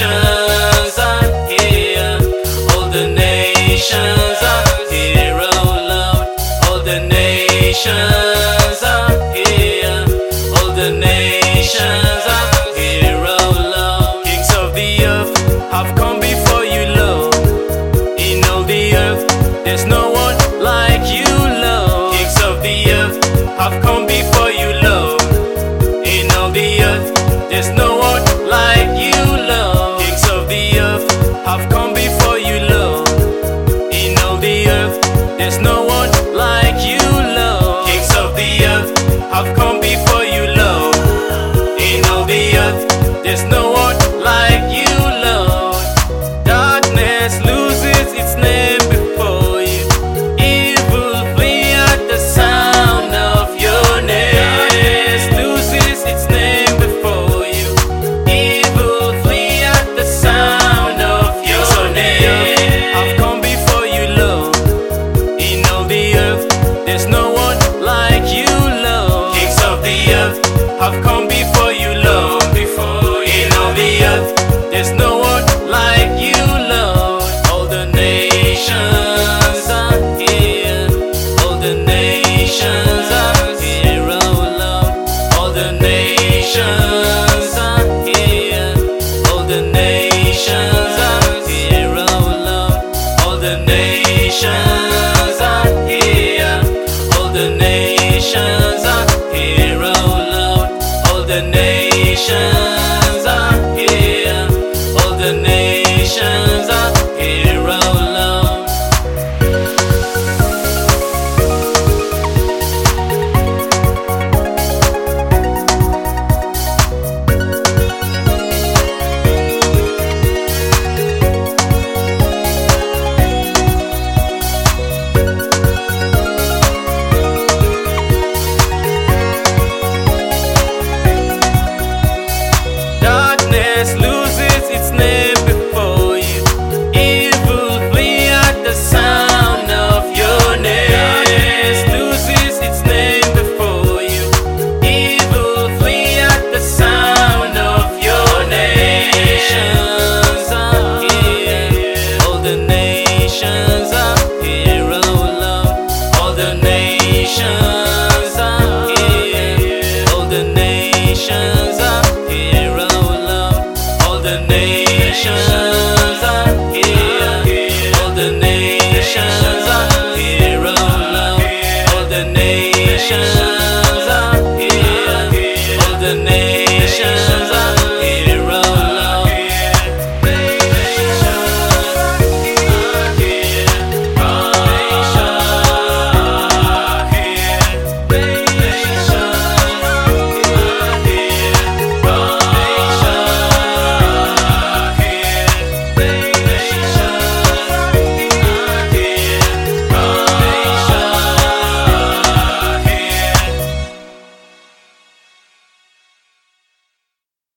emotion. No Nation.